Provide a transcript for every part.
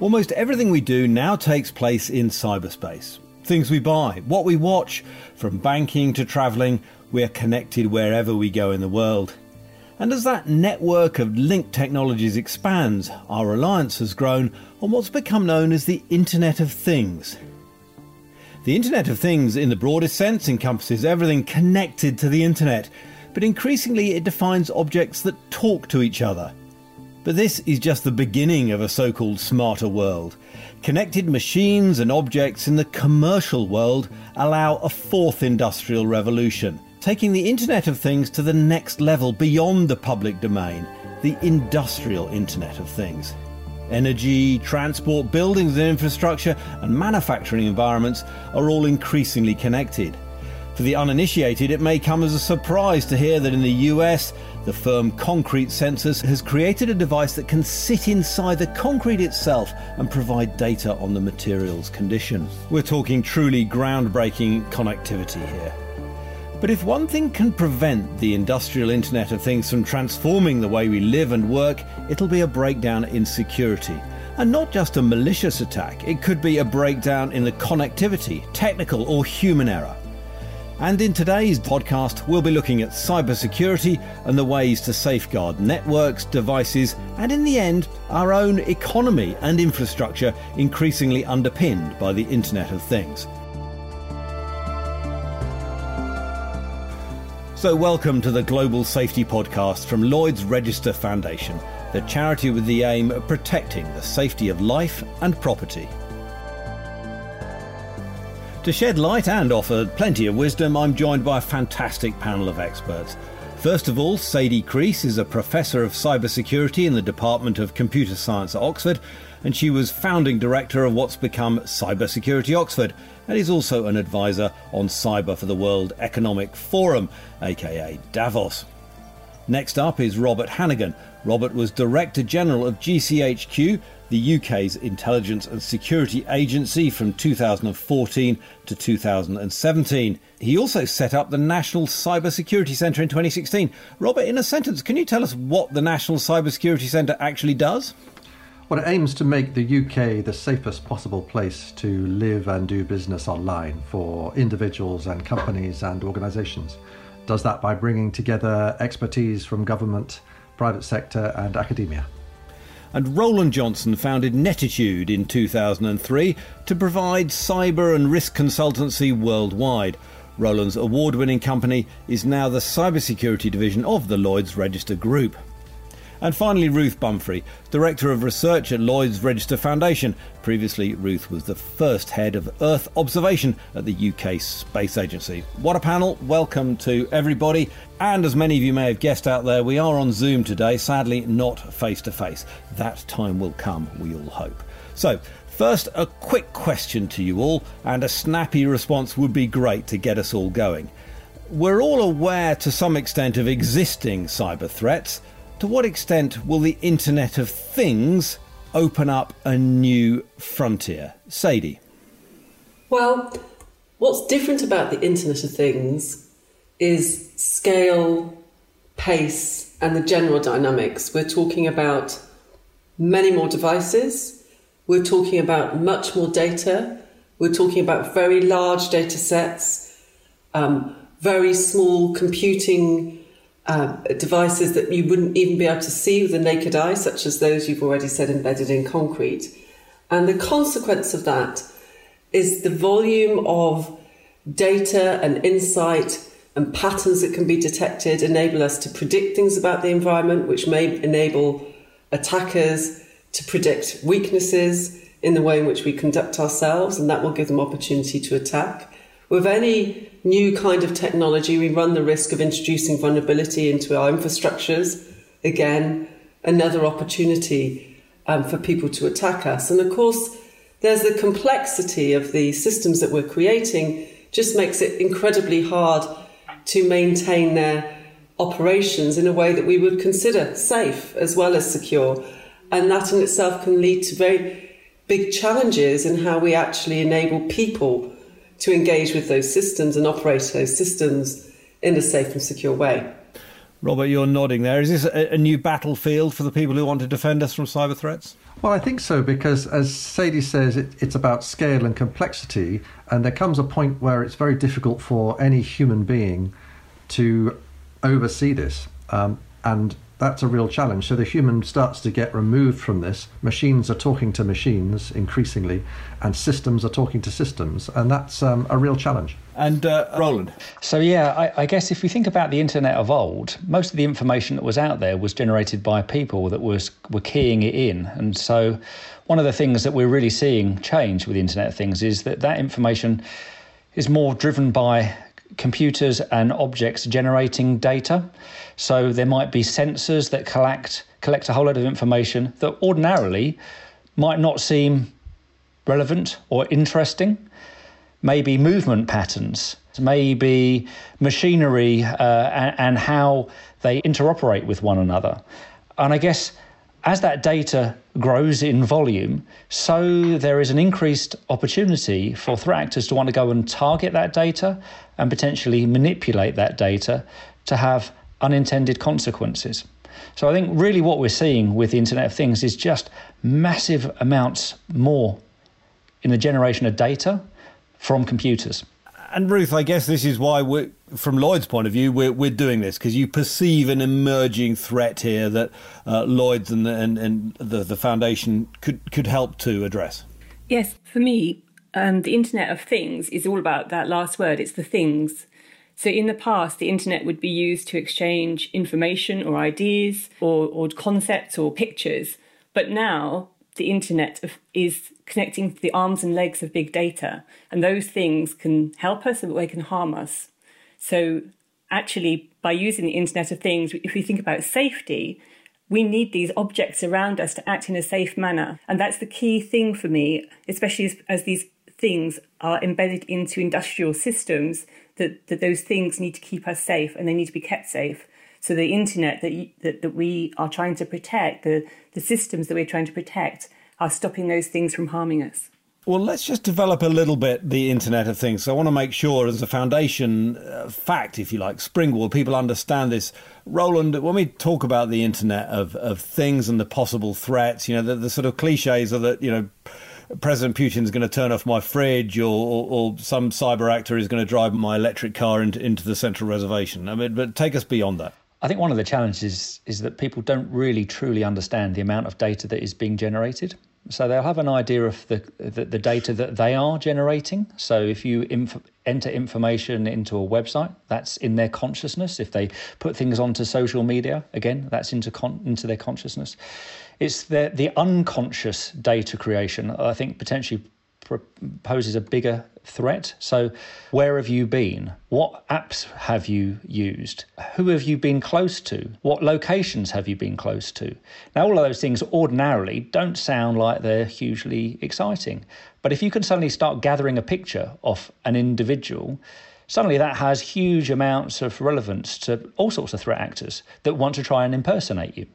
Almost everything we do now takes place in cyberspace. Things we buy, what we watch, from banking to travelling, we're connected wherever we go in the world. And as that network of linked technologies expands, our reliance has grown on what's become known as the Internet of Things. The Internet of Things, in the broadest sense, encompasses everything connected to the Internet, but increasingly it defines objects that talk to each other but this is just the beginning of a so called smarter world. Connected machines and objects in the commercial world allow a fourth industrial revolution, taking the Internet of Things to the next level beyond the public domain, the industrial Internet of Things. Energy, transport, buildings and infrastructure, and manufacturing environments are all increasingly connected. For the uninitiated, it may come as a surprise to hear that in the US, the firm Concrete Sensors has created a device that can sit inside the concrete itself and provide data on the material's condition. We're talking truly groundbreaking connectivity here. But if one thing can prevent the industrial Internet of Things from transforming the way we live and work, it'll be a breakdown in security. And not just a malicious attack, it could be a breakdown in the connectivity, technical or human error. And in today's podcast, we'll be looking at cybersecurity and the ways to safeguard networks, devices, and in the end, our own economy and infrastructure increasingly underpinned by the Internet of Things. So, welcome to the Global Safety Podcast from Lloyd's Register Foundation, the charity with the aim of protecting the safety of life and property. To shed light and offer plenty of wisdom, I'm joined by a fantastic panel of experts. First of all, Sadie Creese is a professor of cybersecurity in the Department of Computer Science at Oxford, and she was founding director of what's become Cybersecurity Oxford, and is also an advisor on cyber for the World Economic Forum, aka Davos. Next up is Robert Hannigan. Robert was Director General of GCHQ, the UK's intelligence and security agency from 2014 to 2017. He also set up the National Cybersecurity Centre in 2016. Robert, in a sentence, can you tell us what the National Cybersecurity Centre actually does? Well, it aims to make the UK the safest possible place to live and do business online for individuals and companies and organisations. Does that by bringing together expertise from government, private sector, and academia and Roland Johnson founded Nettitude in 2003 to provide cyber and risk consultancy worldwide. Roland's award winning company is now the cybersecurity division of the Lloyds Register Group. And finally, Ruth Boumphrey, Director of Research at Lloyd's Register Foundation. Previously, Ruth was the first head of Earth observation at the UK Space Agency. What a panel! Welcome to everybody. And as many of you may have guessed out there, we are on Zoom today, sadly, not face to face. That time will come, we all hope. So, First, a quick question to you all, and a snappy response would be great to get us all going. We're all aware to some extent of existing cyber threats, to what extent will the Internet of Things open up a new frontier? Sadie. Well, what's different about the Internet of Things is scale, pace, and the general dynamics. We're talking about many more devices, we're talking about much more data, we're talking about very large data sets, um, very small computing uh, devices that you wouldn't even be able to see with the naked eye, such as those you've already said embedded in concrete. And the consequence of that is the volume of data and insight and patterns that can be detected enable us to predict things about the environment, which may enable attackers to predict weaknesses in the way in which we conduct ourselves, and that will give them opportunity to attack. With any new kind of technology, we run the risk of introducing vulnerability into our infrastructures. Again, another opportunity um, for people to attack us. And of course, there's the complexity of the systems that we're creating, just makes it incredibly hard to maintain their operations in a way that we would consider safe as well as secure. And that in itself can lead to very big challenges in how we actually enable people to engage with those systems and operate those systems in a safe and secure way. Robert, you're nodding there. Is this a, a new battlefield for the people who want to defend us from cyber threats? Well, I think so because, as Sadie says, it, it's about scale and complexity, and there comes a point where it's very difficult for any human being to oversee this. Um, and that's a real challenge. So the human starts to get removed from this. Machines are talking to machines increasingly, and systems are talking to systems, and that's um, a real challenge. And uh, Roland. So yeah, I, I, guess if we think about the internet of old, most of the information that was out there was generated by people that was were keying it in, and so one of the things that we're really seeing change with the Internet of Things is that that information is more driven by computers and objects generating data. So there might be sensors that collect collect a whole lot of information that ordinarily might not seem relevant or interesting. Maybe movement patterns, maybe machinery uh, and, and how they interoperate with one another. And I guess as that data grows in volume, so there is an increased opportunity for threat actors to want to go and target that data and potentially manipulate that data to have unintended consequences. So I think really what we're seeing with the Internet of Things is just massive amounts more in the generation of data from computers. And Ruth, I guess this is why we're, from Lloyd's point of view, we're, we're doing this because you perceive an emerging threat here that uh, Lloyd's and, the, and, and the, the foundation could, could help to address. Yes, for me, um, the Internet of Things is all about that last word. It's the things. So in the past, the internet would be used to exchange information or ideas or, or concepts or pictures. But now the internet is connecting the arms and legs of big data, and those things can help us or they can harm us. So actually, by using the Internet of Things, if we think about safety, we need these objects around us to act in a safe manner. And that's the key thing for me, especially as, as these things are embedded into industrial systems, that, that those things need to keep us safe and they need to be kept safe. So the internet that, that, that we are trying to protect, the, the systems that we're trying to protect, are stopping those things from harming us. Well, let's just develop a little bit the Internet of Things. So I want to make sure, as a foundation uh, fact, if you like, Springwall, people understand this. Roland, when we talk about the Internet of, of Things and the possible threats, you know, the, the sort of cliches are that, you know, President Putin's going to turn off my fridge, or, or, or, some cyber actor is going to drive my electric car into, into the central reservation. I mean, but take us beyond that. I think one of the challenges is that people don't really truly understand the amount of data that is being generated. So they'll have an idea of the, the, the data that they are generating. So if you inf- enter information into a website, that's in their consciousness. If they put things onto social media, again, that's into con- into their consciousness. It's the the unconscious data creation. I think potentially poses a bigger threat. So, where have you been? What apps have you used? Who have you been close to? What locations have you been close to? Now, all of those things ordinarily don't sound like they're hugely exciting. But if you can suddenly start gathering a picture of an individual, suddenly that has huge amounts of relevance to all sorts of threat actors that want to try and impersonate you.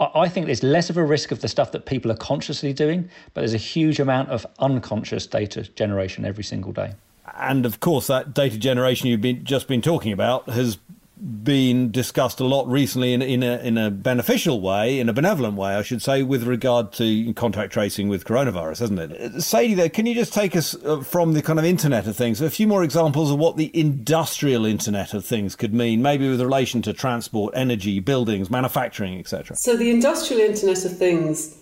I think there's less of a risk of the stuff that people are consciously doing, but there's a huge amount of unconscious data generation every single day. And of course, that data generation you've been, just been talking about has been discussed a lot recently in, in, a, in a beneficial way, in a benevolent way, I should say, with regard to contact tracing with coronavirus, hasn't it? Sadie, though, can you just take us uh, from the kind of Internet of Things, a few more examples of what the industrial Internet of Things could mean, maybe with relation to transport, energy, buildings, manufacturing, etc.? So the industrial Internet of Things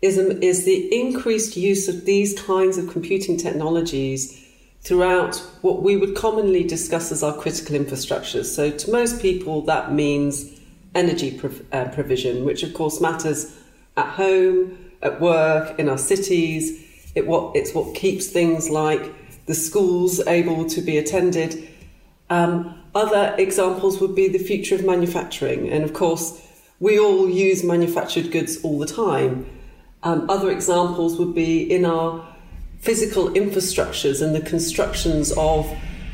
is, is the increased use of these kinds of computing technologies throughout what we would commonly discuss as our critical infrastructures. So, to most people, that means energy prov- uh, provision, which of course matters at home, at work, in our cities. It what, it's what keeps things like the schools able to be attended. Um, other examples would be the future of manufacturing, and of course, we all use manufactured goods all the time. Um, other examples would be in our physical infrastructures and the constructions of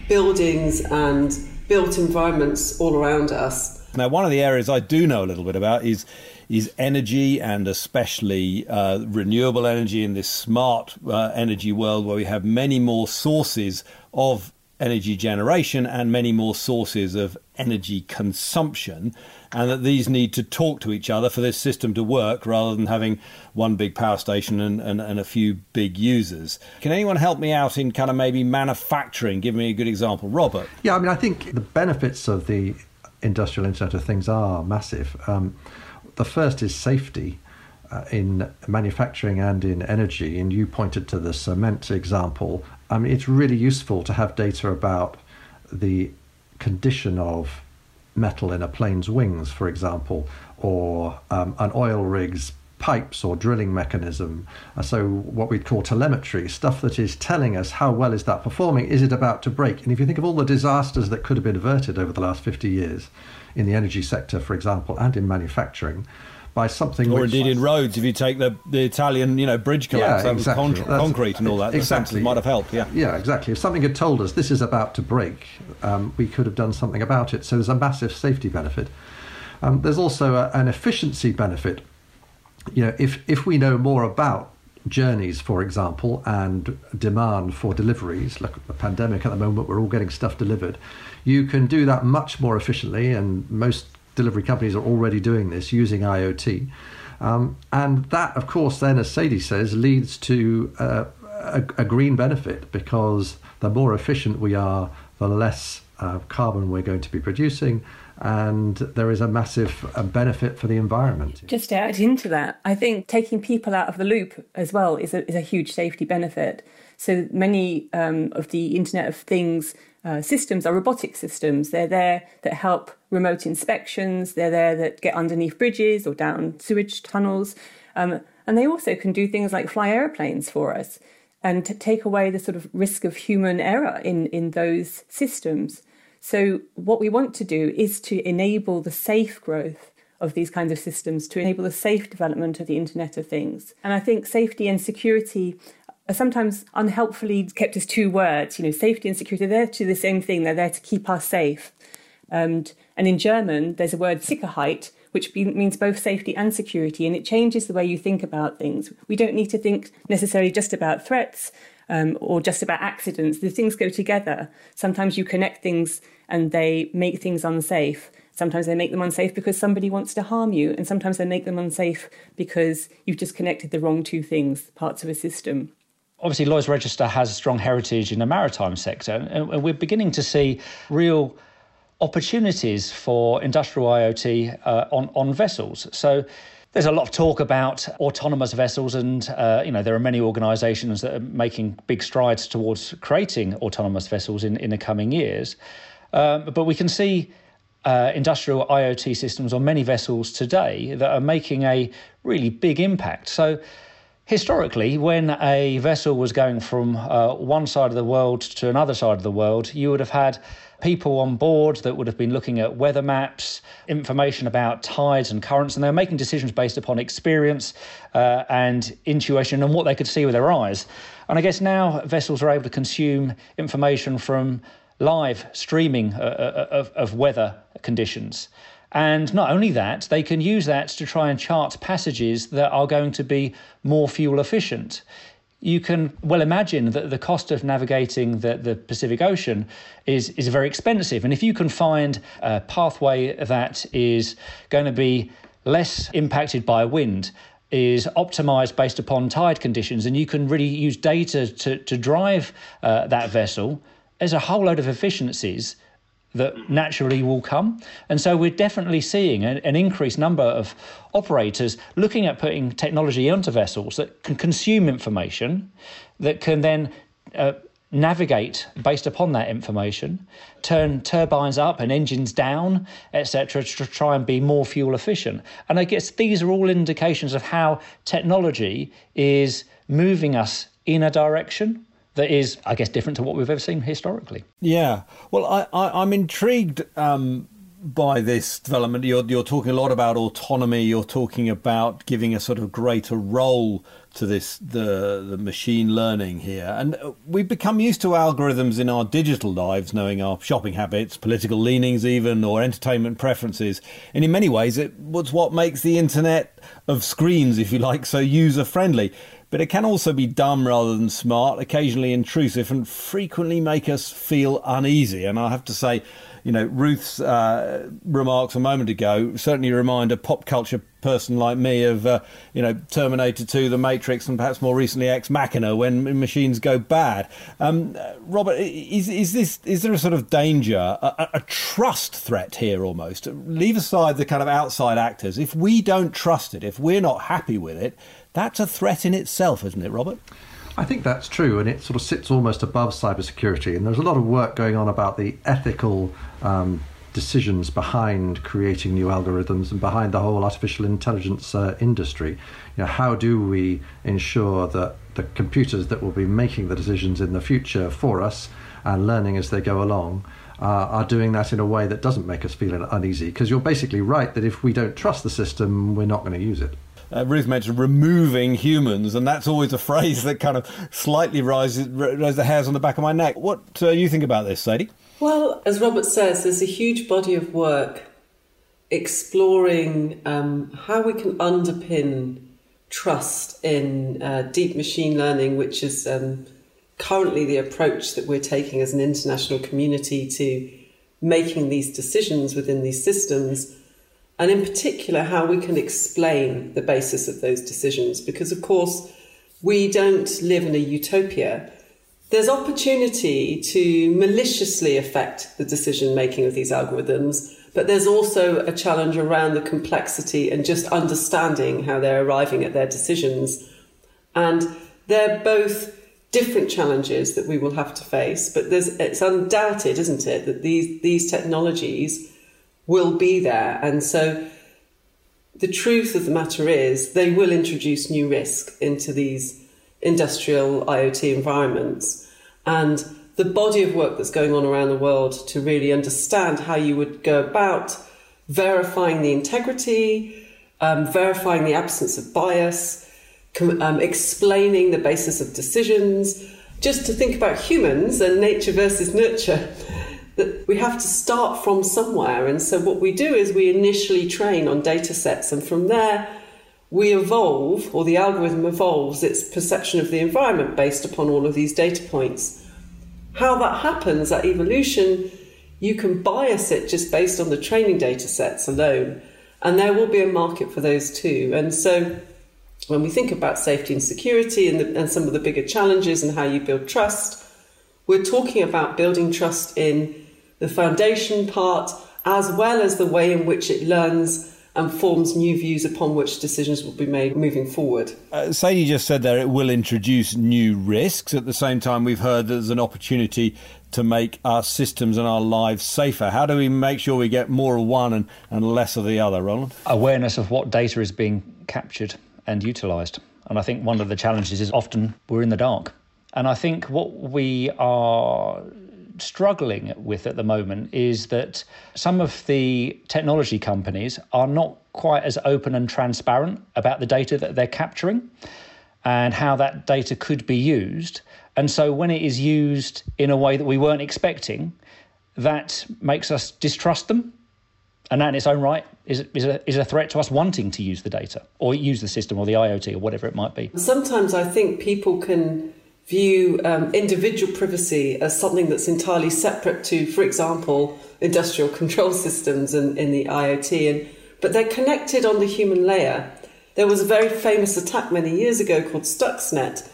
buildings and built environments all around us. Now, one of the areas I do know a little bit about is is energy and especially uh, renewable energy in this smart uh, energy world where we have many more sources of energy generation and many more sources of energy consumption, and that these need to talk to each other for this system to work rather than having one big power station and, and, and a few big users. Can anyone help me out in kind of maybe manufacturing? Give me a good example. Robert. Yeah, I mean, I think the benefits of the industrial Internet of Things are massive. Um, the first is safety. Uh, in manufacturing and in energy, and you pointed to the cement example, I mean, it's really useful to have data about the condition of metal in a plane's wings, for example, or um, an oil rig's pipes or drilling mechanism. Uh, so what we'd call telemetry, stuff that is telling us how well is that performing, is it about to break? And if you think of all the disasters that could have been averted over the last 50 years in the energy sector, for example, and in manufacturing, by something. Or indeed in roads, if you take the, the Italian, you know, bridge collapse, yeah, exactly. Con- concrete and all that, exactly might have helped. Yeah, yeah, exactly. If something had told us this is about to break, um, we could have done something about it. So there's a massive safety benefit. Um, there's also a, an efficiency benefit. You know, if if we know more about journeys, for example, and demand for deliveries, like the pandemic at the moment, we're all getting stuff delivered. You can do that much more efficiently, and most delivery companies are already doing this using IoT. Um, and that, of course, then, as Sadie says, leads to uh, a, a, green benefit because the more efficient we are, the less uh, carbon we're going to be producing. And there is a massive uh, benefit for the environment. Just to add into that, I think taking people out of the loop as well is a, is a huge safety benefit. So many um, of the Internet of Things uh, systems are robotic systems. They're there that help remote inspections. They're there that get underneath bridges or down sewage tunnels. Um, and they also can do things like fly aeroplanes for us and to take away the sort of risk of human error in, in those systems. So, what we want to do is to enable the safe growth of these kinds of systems, to enable the safe development of the Internet of Things. And I think safety and security are sometimes unhelpfully kept as two words. You know, safety and security, they're to the same thing, they're there to keep us safe. And, and in German, there's a word Sicherheit, which be, means both safety and security, and it changes the way you think about things. We don't need to think necessarily just about threats um, or just about accidents. The things go together. Sometimes you connect things and they make things unsafe. Sometimes they make them unsafe because somebody wants to harm you, and sometimes they make them unsafe because you've just connected the wrong two things, parts of a system obviously Lloyd's Register has a strong heritage in the maritime sector, and we're beginning to see real opportunities for industrial IoT uh, on on vessels. So. There's a lot of talk about autonomous vessels, and uh, you know there are many organisations that are making big strides towards creating autonomous vessels in, in the coming years. Um, but we can see uh, industrial IoT systems on many vessels today that are making a really big impact. So Historically, when a vessel was going from uh, one side of the world to another side of the world, you would have had people on board that would have been looking at weather maps, information about tides and currents, and they were making decisions based upon experience uh, and intuition and what they could see with their eyes. And I guess now vessels are able to consume information from live streaming uh, uh of, of weather conditions. And not only that, they can use that to try and chart passages that are going to be more fuel efficient. You can well imagine that the cost of navigating the, the Pacific Ocean is, is very expensive. And if you can find a pathway that is going to be less impacted by wind, is optimized based upon tide conditions, and you can really use data to, to drive uh, that vessel, there's a whole load of efficiencies that naturally will come. And so we're definitely seeing an, an, increased number of operators looking at putting technology onto vessels that can consume information, that can then uh, navigate based upon that information, turn turbines up and engines down, etc., to try and be more fuel efficient. And I guess these are all indications of how technology is moving us in a direction that is, I guess, different to what we've ever seen historically. Yeah. Well, I, I, am intrigued um, by this development. You're, you're talking a lot about autonomy. You're talking about giving a sort of greater role to this the the machine learning here, and we've become used to algorithms in our digital lives, knowing our shopping habits, political leanings, even or entertainment preferences. And in many ways, it was what makes the internet of screens, if you like, so user friendly. but it can also be dumb rather than smart, occasionally intrusive, and frequently make us feel uneasy. And I have to say, you know, Ruth's uh, remarks a moment ago certainly remind a pop culture person like me of, uh, you know, Terminator 2, The Matrix, and perhaps more recently Ex Machina when machines go bad. Um, Robert, is, is, this, is there a sort of danger, a, a trust threat here almost? Leave aside the kind of outside actors. If we don't trust it, if we're not happy with it, that's a threat in itself, isn't it, Robert? I think that's true, and it sort of sits almost above cybersecurity. And there's a lot of work going on about the ethical um, decisions behind creating new algorithms and behind the whole artificial intelligence uh, industry. You know, how do we ensure that the computers that will be making the decisions in the future for us and learning as they go along uh, are doing that in a way that doesn't make us feel uneasy? Because you're basically right that if we don't trust the system, we're not going to use it uh, Ruth mentioned removing humans, and that's always a phrase that kind of slightly rises, raises the hairs on the back of my neck. What uh, you think about this, Sadie? Well, as Robert says, there's a huge body of work exploring um, how we can underpin trust in uh, deep machine learning, which is um, currently the approach that we're taking as an international community to making these decisions within these systems and in particular how we can explain the basis of those decisions. Because, of course, we don't live in a utopia. There's opportunity to maliciously affect the decision making of these algorithms, but there's also a challenge around the complexity and just understanding how they're arriving at their decisions. And they're both different challenges that we will have to face, but it's undoubted, isn't it, that these, these technologies will be there. And so the truth of the matter is they will introduce new risk into these industrial IoT environments. And the body of work that's going on around the world to really understand how you would go about verifying the integrity, um, verifying the absence of bias, com- um, explaining the basis of decisions, just to think about humans and nature versus nurture that we have to start from somewhere. And so what we do is we initially train on data sets, and from there we evolve, or the algorithm evolves its perception of the environment based upon all of these data points. How that happens, that evolution, you can bias it just based on the training data sets alone. And there will be a market for those too. And so when we think about safety and security and, the, and some of the bigger challenges and how you build trust, we're talking about building trust in the foundation part, as well as the way in which it learns and forms new views upon which decisions will be made moving forward. Uh, Sadie just said there it will introduce new risks. At the same time, we've heard there's an opportunity to make our systems and our lives safer. How do we make sure we get more of one and, and less of the other, Roland? Awareness of what data is being captured and utilised. And I think one of the challenges is often we're in the dark. And I think what we are struggling with at the moment is that some of the technology companies are not quite as open and transparent about the data that they're capturing and how that data could be used. And so when it is used in a way that we weren't expecting, that makes us distrust them. And that in its own right is, is, a, is a threat to us wanting to use the data or use the system or the IoT or whatever it might be. Sometimes I think people can view um, individual privacy as something that's entirely separate to, for example, industrial control systems and in the IoT, and but they're connected on the human layer. There was a very famous attack many years ago called Stuxnet.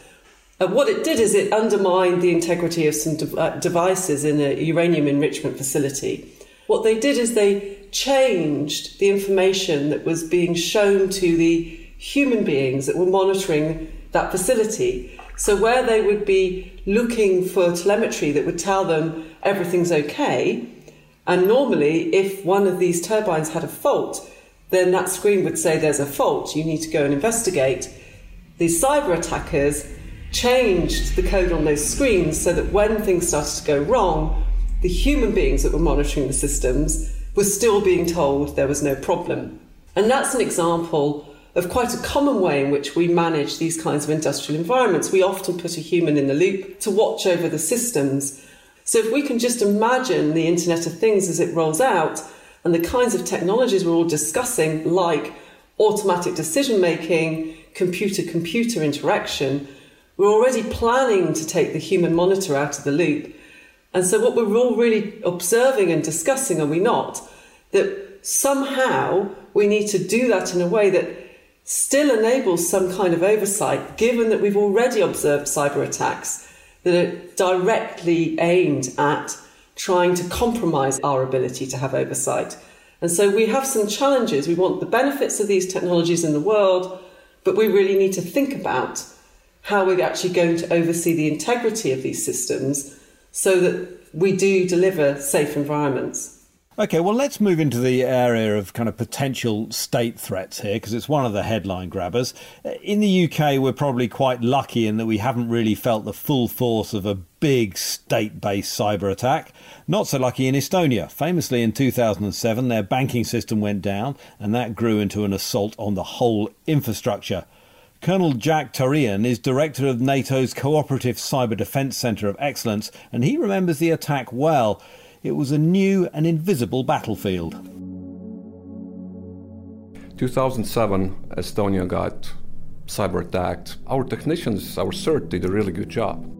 Uh, what it did is it undermined the integrity of some de- uh, devices in a uranium enrichment facility. What they did is they changed the information that was being shown to the human beings that were monitoring that facility so, where they would be looking for telemetry that would tell them everything's okay, and normally, if one of these turbines had a fault, then that screen would say there's a fault, you need to go and investigate. These cyber attackers changed the code on those screens so that when things started to go wrong, the human beings that were monitoring the systems were still being told there was no problem. And that's an example of quite a common way in which we manage these kinds of industrial environments. We often put a human in the loop to watch over the systems. So if we can just imagine the Internet of Things as it rolls out and the kinds of technologies we're all discussing, like automatic decision making, computer computer interaction, we're already planning to take the human monitor out of the loop. And so, what we're all really observing and discussing, are we not? That somehow we need to do that in a way that still enables some kind of oversight, given that we've already observed cyber attacks that are directly aimed at trying to compromise our ability to have oversight. And so we have some challenges. We want the benefits of these technologies in the world, but we really need to think about how we're actually going to oversee the integrity of these systems so that we do deliver safe environments. Okay, well, let's move into the area of kind of potential state threats here because it's one of the headline grabbers. Uh, in the UK, we're probably quite lucky in that we haven't really felt the full force of a big state based cyber attack. Not so lucky in Estonia. Famously, in 2007, their banking system went down and that grew into an assault on the whole infrastructure. Colonel Jaak Tarien is director of NATO's Cooperative Cyber Defence Centre of Excellence, and he remembers the attack well. It was a new and invisible battlefield. 2007, Estonia got cyber attacked. Our technicians, our CERT, did a really good job.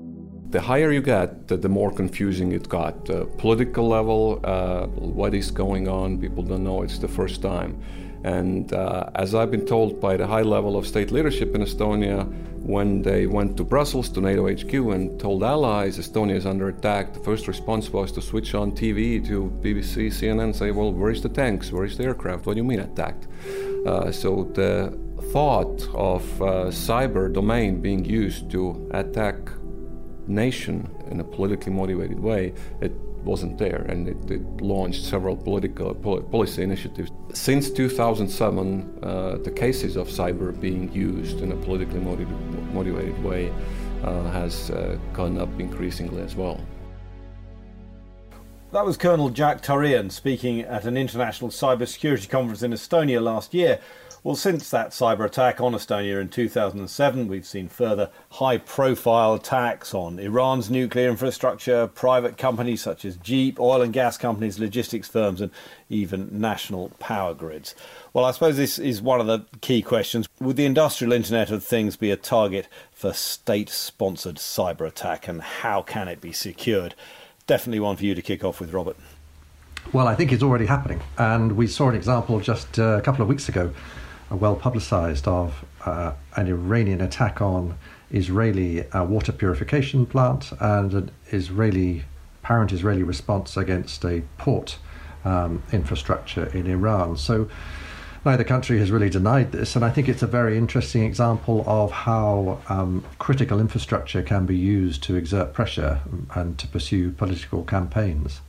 The higher you get, the, more confusing it got. Uh, political level, uh, what is going on, people don't know, it's the first time. And uh, as I've been told by the high level of state leadership in Estonia, when they went to Brussels, to NATO HQ, and told allies Estonia is under attack, the first response was to switch on TV to BBC, CNN, and say, Well, where is the tanks? Where is the aircraft? What do you mean attacked? Uh, so the thought of uh, cyber domain being used to attack nation in a politically motivated way, it wasn't there, and it, it launched several political policy initiatives. Since 2007, uh, the cases of cyber being used in a politically motiv- motivated way uh, has uh, gone up increasingly as well. That was Colonel Jaak Tarien speaking at an international cybersecurity conference in Estonia last year. Well, since that cyber attack on Estonia in 2007, we've seen further high profile attacks on Iran's nuclear infrastructure, private companies such as Jeep, oil and gas companies, logistics firms, and even national power grids. Well, I suppose this is one of the key questions. Would the industrial Internet of Things be a target for state sponsored cyber attack, and how can it be secured? Definitely one for you to kick off with, Robert. Well, I think it's already happening. And we saw an example just uh, a couple of weeks ago well publicized of uh, an Iranian attack on Israeli uh, water purification plant and an Israeli apparent Israeli response against a port um, infrastructure in Iran. So neither country has really denied this, and I think it's a very interesting example of how um, critical infrastructure can be used to exert pressure and to pursue political campaigns.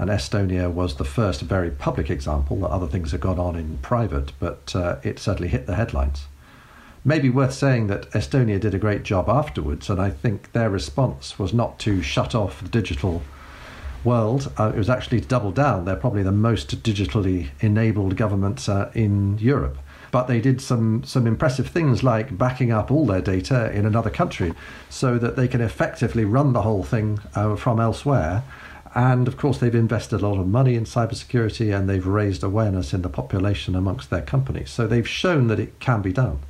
And Estonia was the first very public example that other things have gone on in private, but uh, it certainly hit the headlines. Maybe worth saying that Estonia did a great job afterwards, and I think their response was not to shut off the digital world. Uh, it was actually to double down. They're probably the most digitally enabled government uh, in Europe. But they did some, some impressive things like backing up all their data in another country so that they can effectively run the whole thing uh, from elsewhere and of course, they've invested a lot of money in cybersecurity and they've raised awareness in the population amongst their companies. So they've shown that it can be done.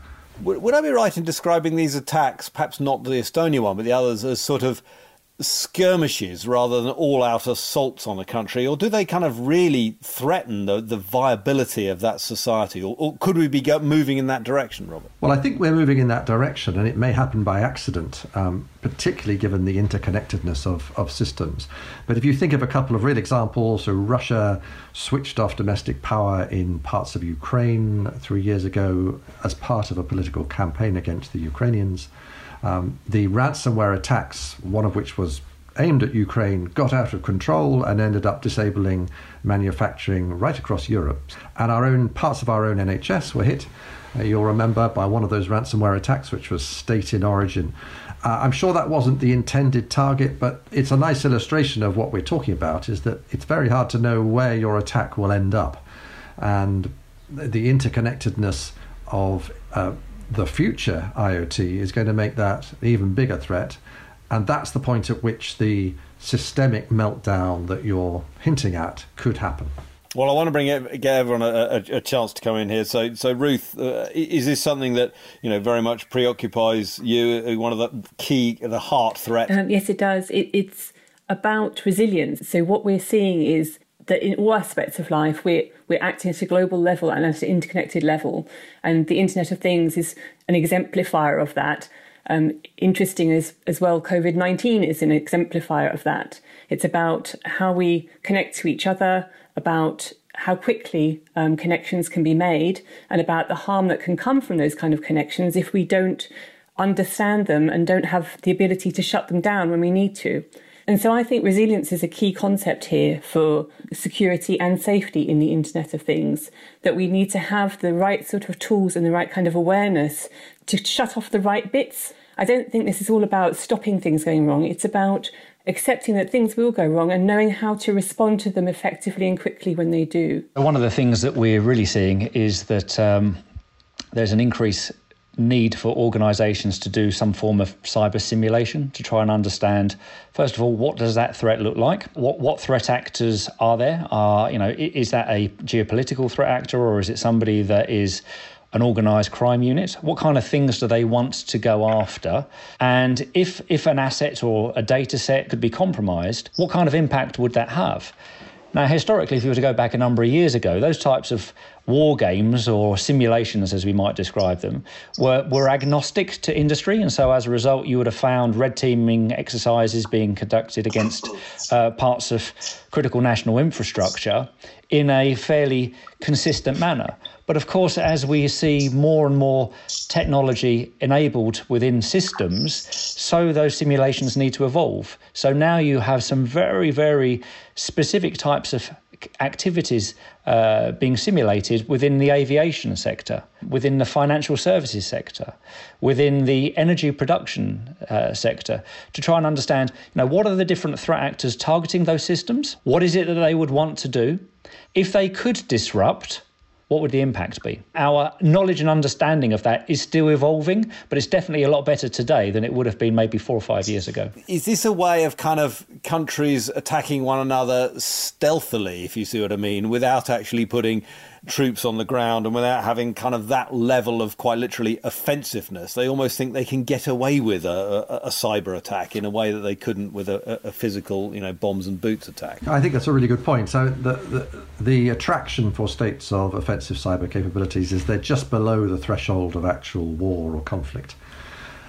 Would, I be right in describing these attacks, perhaps not the Estonia one, but the others, as sort of skirmishes rather than all out assaults on a country, or do they kind of really threaten the, the viability of that society? Or, or could we be moving in that direction, Robert? Well, I think we're moving in that direction, and it may happen by accident, um, particularly given the interconnectedness of, of systems. But if you think of a couple of real examples, so Russia switched off domestic power in parts of Ukraine three years ago as part of a political campaign against the Ukrainians. Um, the ransomware attacks, one of which was aimed at Ukraine, got out of control and ended up disabling manufacturing right across Europe. And our own parts of our own NHS were hit. Uh, you'll remember by one of those ransomware attacks, which was state in origin. Uh, I'm sure that wasn't the intended target, but it's a nice illustration of what we're talking about. Is that it's very hard to know where your attack will end up, and the interconnectedness of uh, the future IoT is going to make that an even bigger threat. And that's the point at which the systemic meltdown that you're hinting at could happen. Well, I want to bring get everyone a, a, a, chance to come in here. So, so Ruth, uh, is this something that you know very much preoccupies you? Uh, one of the key, the heart threat. Um, yes, it does. It, it's about resilience. So, what we're seeing is that in all aspects of life, we're we're acting at a global level and at an interconnected level, and the Internet of Things is an exemplifier of that. Um, interesting as as well, COVID nineteen is an exemplifier of that. It's about how we connect to each other about how quickly um, connections can be made and about the harm that can come from those kind of connections if we don't understand them and don't have the ability to shut them down when we need to. And so I think resilience is a key concept here for security and safety in the Internet of Things, that we need to have the right sort of tools and the right kind of awareness to shut off the right bits. I don't think this is all about stopping things going wrong. It's about accepting that things will go wrong and knowing how to respond to them effectively and quickly when they do. One of the things that we're really seeing is that um, there's an increase need for organizations to do some form of cyber simulation to try and understand first of all what does that threat look like what what threat actors are there are you know is that a geopolitical threat actor or is it somebody that is an organized crime unit? What kind of things do they want to go after? And if if an asset or a data set could be compromised, what kind of impact would that have? Now, historically, if you were to go back a number of years ago, those types of war games or simulations, as we might describe them, were, were agnostic to industry. And so, as a result, you would have found red teaming exercises being conducted against uh, parts of critical national infrastructure in a fairly consistent manner. But of course, as we see more and more technology enabled within systems, so those simulations need to evolve. So now you have some very, very specific types of activities uh, being simulated within the aviation sector, within the financial services sector, within the energy production uh, sector, to try and understand, you know, what are the different threat actors targeting those systems? What is it that they would want to do? If they could disrupt, what would the impact be? Our knowledge and understanding of that is still evolving, but it's definitely a lot better today than it would have been maybe four or five years ago. Is this a way of kind of countries attacking one another stealthily, if you see what I mean, without actually putting troops on the ground and without having kind of that level of quite literally offensiveness. They almost think they can get away with a, a, a cyber attack in a way that they couldn't with a, a, physical, you know, bombs and boots attack. I think that's a really good point. So the, the, the attraction for states of offensive cyber capabilities is they're just below the threshold of actual war or conflict.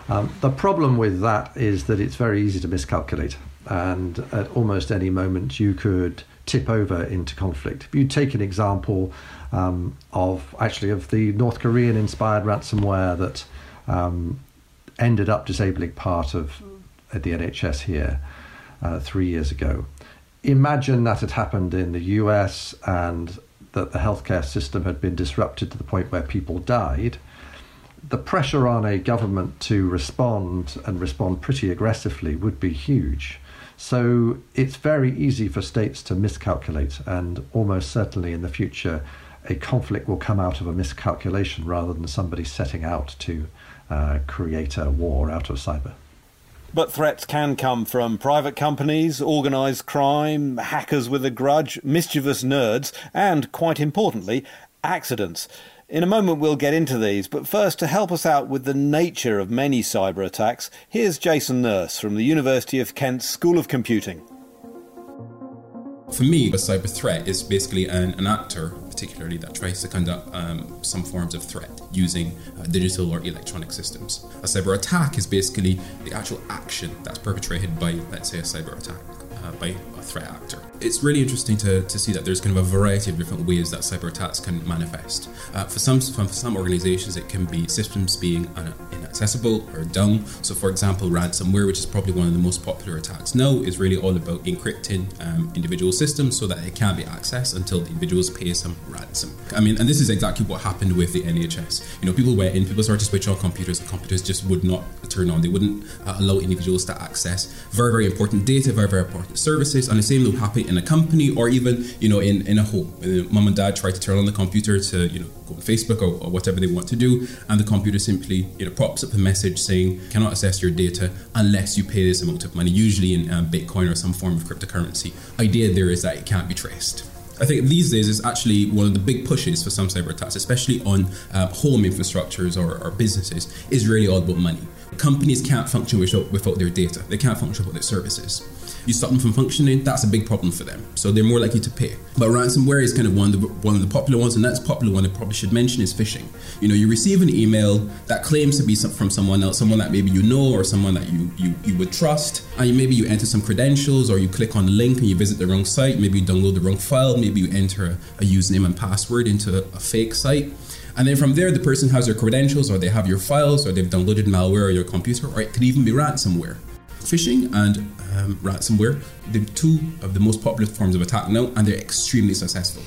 Um, the problem with that is that it's very easy to miscalculate, and at almost any moment you could tip over into conflict. If you take an example um, of actually of the North Korean inspired ransomware that um, ended up disabling part of uh, the NHS here uh, three years ago. Imagine that had happened in the US and that the healthcare system had been disrupted to the point where people died. The pressure on a government to respond and respond pretty aggressively would be huge. So it's very easy for states to miscalculate, and almost certainly in the future, a conflict will come out of a miscalculation rather than somebody setting out to uh, create a war out of cyber. But threats can come from private companies, organised crime, hackers with a grudge, mischievous nerds, and, quite importantly, accidents. In a moment, we'll get into these, but first, to help us out with the nature of many cyber attacks, here's Jason Nurse from the University of Kent School of Computing. For me, a cyber threat is basically an, an actor, particularly that tries to conduct um, some forms of threat using uh, digital or electronic systems. A cyber attack is basically the actual action that's perpetrated by, let's say, a cyber attack uh, by a threat actor. It's really interesting to, to see that there's kind of a variety of different ways that cyber attacks can manifest. Uh, for some for some organizations, it can be systems being inaccessible or down. So, for example, ransomware, which is probably one of the most popular attacks now, is really all about encrypting um, individual systems so that it can't be accessed until the individuals pay some ransom. I mean, and this is exactly what happened with the NHS. You know, people went in, people started to switch on computers, and computers just would not turn on. They wouldn't uh, allow individuals to access very, very important data, very, very important services. And the same will happen in a company or even, you know, in, in a home. Mom and dad try to turn on the computer to, you know, go on Facebook or, or whatever they want to do, and the computer simply, you know, pops up a message saying cannot access your data unless you pay this amount of money, usually in um, Bitcoin or some form of cryptocurrency. Idea there is that it can't be traced. I think these days is actually one of the big pushes for some cyber attacks, especially on uh, home infrastructures or, or, businesses, is really all about money. Companies can't function without, without their data. They can't function without their services you stop them from functioning, that's a big problem for them. So they're more likely to pay. But ransomware is kind of one of the one of the popular ones, and that's popular one I probably should mention is phishing. You know, you receive an email that claims to be from someone else, someone that maybe you know or someone that you you, you would trust, and maybe you enter some credentials or you click on a link and you visit the wrong site. Maybe you download the wrong file. Maybe you enter a, a username and password into a, fake site. And then from there, the person has your credentials, or they have your files, or they've downloaded malware on your computer, or it could even be ransomware. Phishing and um, ransomware, they're two of the most popular forms of attack now, and they're extremely successful.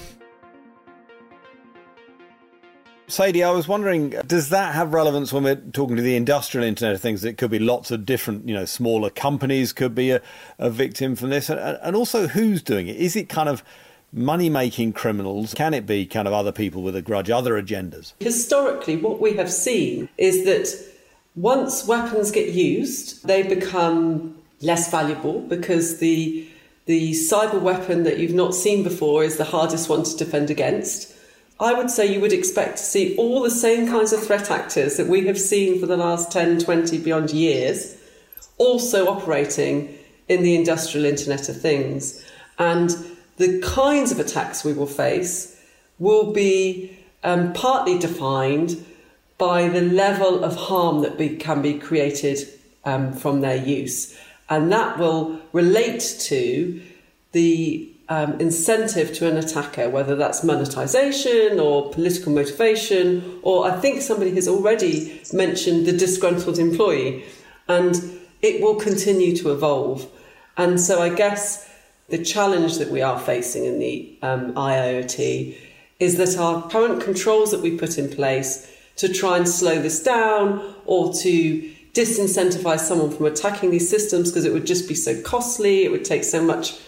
Sadie, I was wondering, does that have relevance when we're talking to the industrial Internet of Things? It could be lots of different, you know, smaller companies could be a, a victim from this, and, and also who's doing it? Is it kind of money making criminals? Can it be kind of other people with a grudge, other agendas? Historically, what we have seen is that once weapons get used, they become less valuable because the the cyber weapon that you've not seen before is the hardest one to defend against. I would say you would expect to see all the same kinds of threat actors that we have seen for the last 10, 20, beyond years also operating in the industrial Internet of Things. And the kinds of attacks we will face will be um, partly defined by the level of harm that be, can be created um, from their use. And that will relate to the um, incentive to an attacker, whether that's monetization or political motivation, or I think somebody has already mentioned the disgruntled employee. And it will continue to evolve. And so I guess the challenge that we are facing in the um, IIoT is that our current controls that we put in place to try and slow this down or to disincentivize someone from attacking these systems because it would just be so costly, it would take so much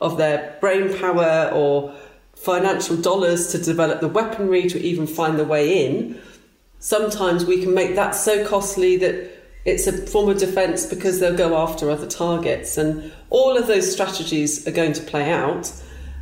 of their brain power or financial dollars to develop the weaponry to even find the way in. Sometimes we can make that so costly that it's a form of defense because they'll go after other targets. And all of those strategies are going to play out.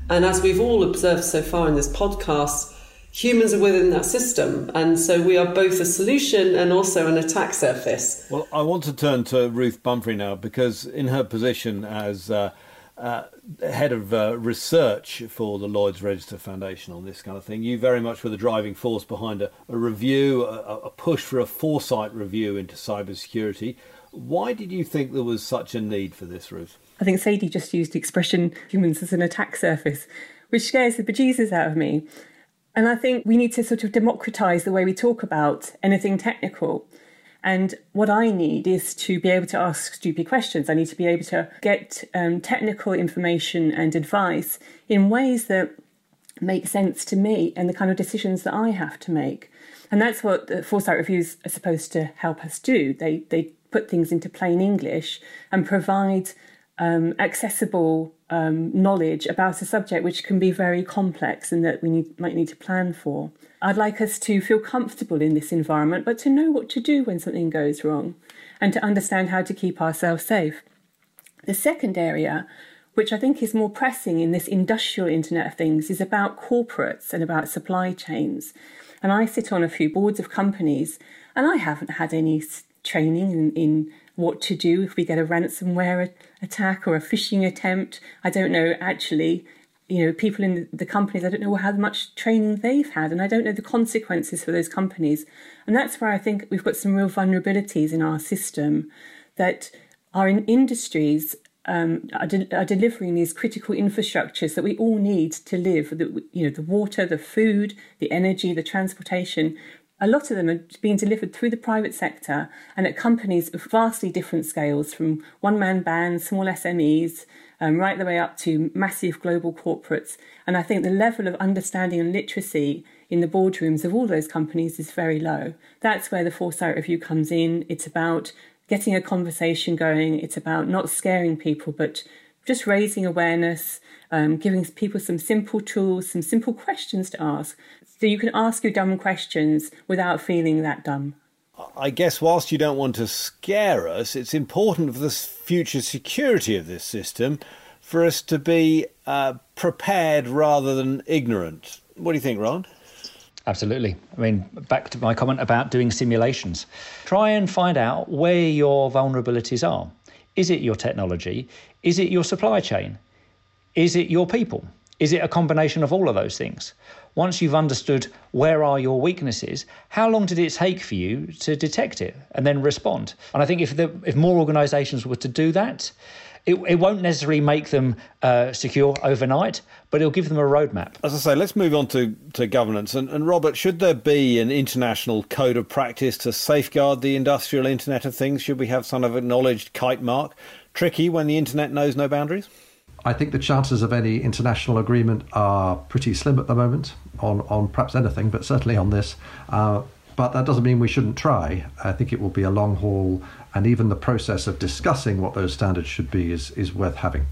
And as we've all observed so far in this podcast, humans are within that system. And so we are both a solution and also an attack surface. Well, I want to turn to Ruth Boumphrey now because, in her position as uh, uh, head of uh, research for the Lloyd's Register Foundation on this kind of thing, you very much were the driving force behind a, a review, a, a push for a foresight review into cybersecurity. Why did you think there was such a need for this, Ruth? I think Sadie just used the expression humans as an attack surface, which scares the bejesus out of me. And I think we need to sort of democratize the way we talk about anything technical. And what I need is to be able to ask stupid questions. I need to be able to get um, technical information and advice in ways that make sense to me and the kind of decisions that I have to make. And that's what the Foresight Reviews are supposed to help us do. They, they put things into plain English and provide um, accessible um, knowledge about a subject which can be very complex and that we need, might need to plan for. I'd like us to feel comfortable in this environment, but to know what to do when something goes wrong and to understand how to keep ourselves safe. The second area, which I think is more pressing in this industrial Internet of Things, is about corporates and about supply chains. And I sit on a few boards of companies, and I haven't had any training in, in what to do if we get a ransomware attack or a phishing attempt. I don't know actually. You know, people in the companies, I don't know how much training they've had, and I don't know the consequences for those companies. And that's where I think we've got some real vulnerabilities in our system that are in industries um, are, de- are, delivering these critical infrastructures that we all need to live. The, you know, the water, the food, the energy, the transportation a lot of them are being delivered through the private sector and at companies of vastly different scales, from one man bands, small SMEs, um, right the way up to massive global corporates. And I think the level of understanding and literacy in the boardrooms of all those companies is very low. That's where the Foresight Review comes in. It's about getting a conversation going, it's about not scaring people, but just raising awareness, um, giving people some simple tools, some simple questions to ask so you can ask your dumb questions without feeling that dumb. I guess whilst you don't want to scare us, it's important for the future security of this system for us to be uh, prepared rather than ignorant. What do you think, Ron? Absolutely. I mean, back to my comment about doing simulations. Try and find out where your vulnerabilities are. Is it your technology? Is it your supply chain? Is it your people? Is it a combination of all of those things? Once you've understood where are your weaknesses, how long did it take for you to detect it and then respond? And I think if the, if more organisations were to do that, it, it won't necessarily make them uh, secure overnight, but it'll give them a roadmap. As I say, let's move on to, to governance. And, and Robert, should there be an international code of practice to safeguard the industrial Internet of Things? Should we have some of acknowledged kite mark? Tricky when the Internet knows no boundaries? I think the chances of any international agreement are pretty slim at the moment on, on perhaps anything, but certainly on this. Uh, but that doesn't mean we shouldn't try. I think it will be a long haul, and even the process of discussing what those standards should be is, is worth having.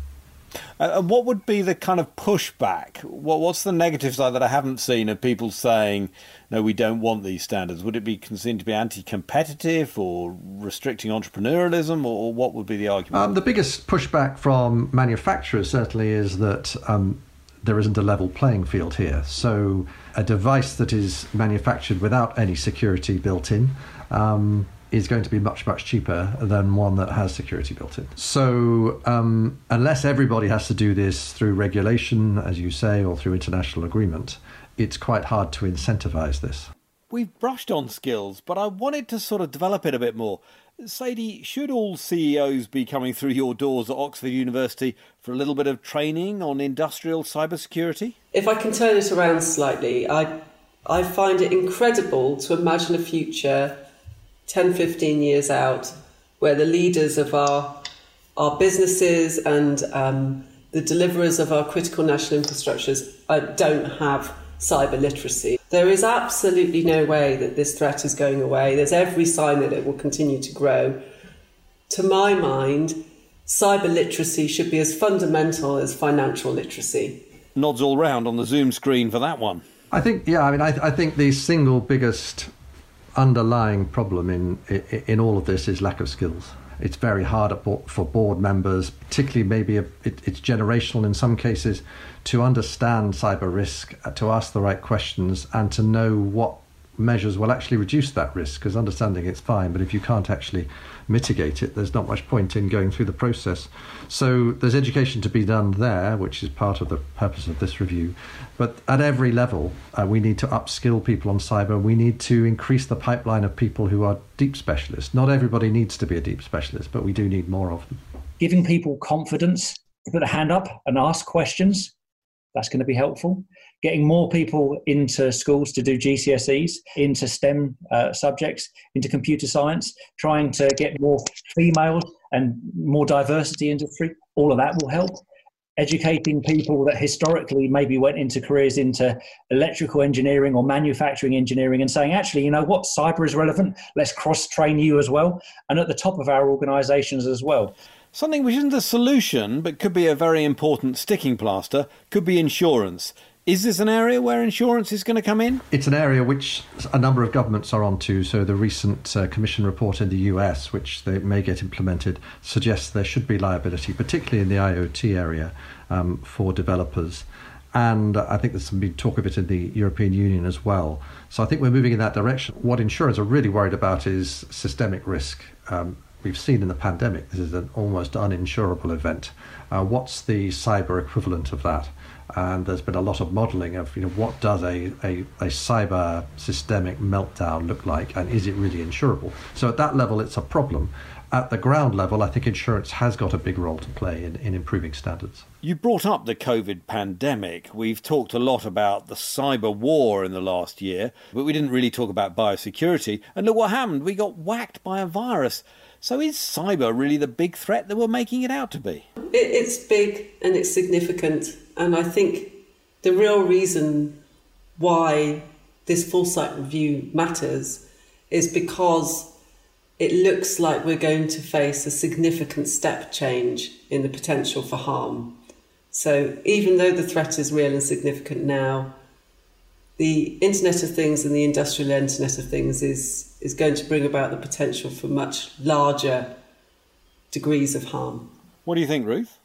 Uh, and what would be the kind of pushback? What, what's the negative side that I haven't seen of people saying, no, we don't want these standards? Would it be seen to be anti competitive or restricting entrepreneurialism, or, or, what would be the argument? Um, the biggest pushback from manufacturers certainly is that um, there isn't a level playing field here. So, a device that is manufactured without any security built in um, is going to be much, much cheaper than one that has security built in. So, um, unless everybody has to do this through regulation, as you say, or through international agreement, it's quite hard to incentivize this. We've brushed on skills, but I wanted to sort of develop it a bit more. Sadie, should all CEOs be coming through your doors at Oxford University for a little bit of training on industrial cybersecurity? If I can turn it around slightly, I, I find it incredible to imagine a future 10, 15 years out where the leaders of our, our businesses and um, the deliverers of our critical national infrastructures uh, don't have cyber literacy. There is absolutely no way that this threat is going away. There's every sign that it will continue to grow. To my mind, cyber literacy should be as fundamental as financial literacy. Nods all round on the Zoom screen for that one. I think, yeah, I mean, I, I think the single biggest underlying problem in, in, all of this is lack of skills. It's very hard for board members, particularly maybe it, it's generational in some cases, to understand cyber risk, uh, to ask the right questions, and to know what measures will actually reduce that risk. Because understanding it's fine, but if you can't actually mitigate it, there's not much point in going through the process. So there's education to be done there, which is part of the purpose of this review. But at every level, uh, we need to upskill people on cyber. We need to increase the pipeline of people who are deep specialists. Not everybody needs to be a deep specialist, but we do need more of them. Giving people confidence to put a hand up and ask questions, that's going to be helpful getting more people into schools to do GCSEs, into STEM uh, subjects, into computer science, trying to get more females and more diversity into industry. All of that will help. Educating people that historically maybe went into careers into electrical engineering or manufacturing engineering and saying, actually, you know what, cyber is relevant. Let's cross train you as well. And at the top of our organizations as well. Something which isn't a solution but could be a very important sticking plaster could be insurance. Is this an area where insurance is going to come in? It's an area which a number of governments are onto. So the recent uh, Commission report in the US, which they may get implemented, suggests there should be liability, particularly in the IoT area, um, for developers. And I think there's big talk of it in the European Union as well. So I think we're moving in that direction. What insurers are really worried about is systemic risk. Um, we've seen in the pandemic, this is an almost uninsurable event. Uh, what's the cyber equivalent of that? And there's been a lot of modelling of you know what does a, a, a cyber systemic meltdown look like and is it really insurable? So at that level it's a problem. At the ground level i think insurance has got a big role to play in, in improving standards. You brought up the covid pandemic. We've talked a lot about the cyber war in the last year but we didn't really talk about biosecurity. And look what happened. We got whacked by a virus so is cyber really the big threat that we're making it out to be? It's big and it's significant. And I think the real reason why this foresight review matters is because it looks like we're going to face a significant step change in the potential for harm. So even though the threat is real and significant now, the Internet of Things and the industrial Internet of Things is, is going to bring about the potential for much larger degrees of harm. What do you think, Ruth?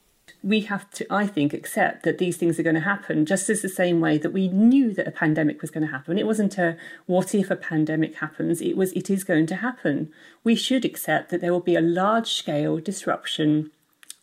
we have to, I think, accept that these things are going to happen just as the same way that we knew that a pandemic was going to happen. It wasn't a what if a pandemic happens, it was it is going to happen. We should accept that there will be a large scale disruption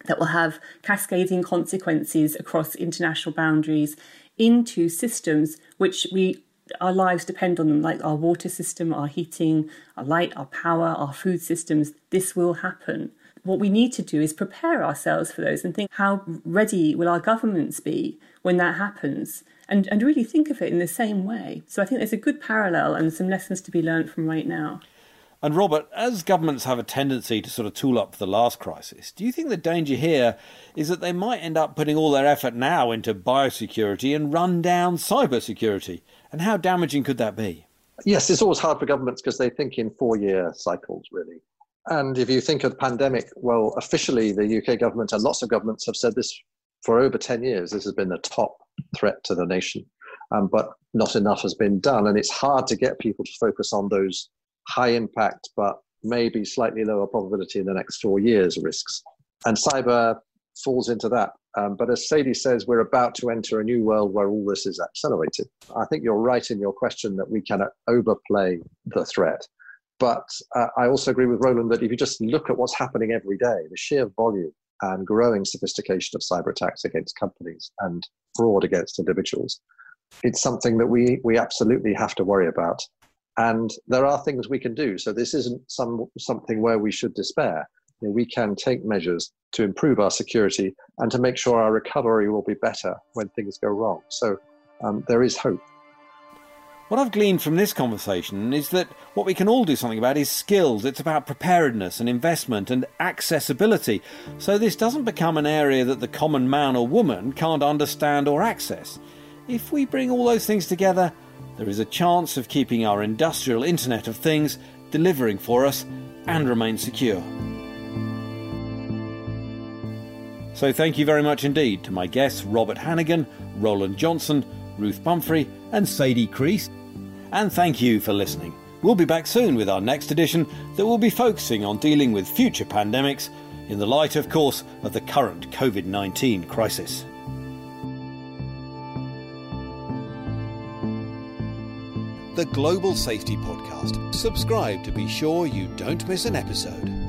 that will have cascading consequences across international boundaries into systems which we our lives depend on them, like our water system, our heating, our light, our power, our food systems. This will happen. What we need to do is prepare ourselves for those and think how ready will our governments be when that happens and, and really think of it in the same way. So I think there's a good parallel and some lessons to be learned from right now. And Robert, as governments have a tendency to sort of tool up for the last crisis, do you think the danger here is that they might end up putting all their effort now into biosecurity and run down cybersecurity? And how damaging could that be? Yes, it's always hard for governments because they think in four year cycles, really. And if you think of the pandemic, well, officially, the UK government and lots of governments have said this for over 10 years. This has been the top threat to the nation, um, but not enough has been done. And it's hard to get people to focus on those high impact, but maybe slightly lower probability in the next four years risks. And cyber falls into that. Um, but as Sadie says, we're about to enter a new world where all this is accelerated. I think you're right in your question that we cannot overplay the threat. But uh, I also agree with Roland that if you just look at what's happening every day, the sheer volume and growing sophistication of cyber attacks against companies and fraud against individuals, it's something that we, we absolutely have to worry about. And there are things we can do. So this isn't some, something where we should despair. You know, we can take measures to improve our security and to make sure our recovery will be better when things go wrong. So um, there is hope. What I've gleaned from this conversation is that what we can all do something about is skills. It's about preparedness and investment and accessibility. So this doesn't become an area that the common man or woman can't understand or access. If we bring all those things together, there is a chance of keeping our industrial Internet of Things delivering for us and remain secure. So thank you very much indeed to my guests Robert Hannigan, Roland Johnson, Ruth Boumphrey, and Sadie Creese. And thank you for listening. We'll be back soon with our next edition that will be focusing on dealing with future pandemics in the light, of course, of the current COVID 19 crisis. The Global Safety Podcast. Subscribe to be sure you don't miss an episode.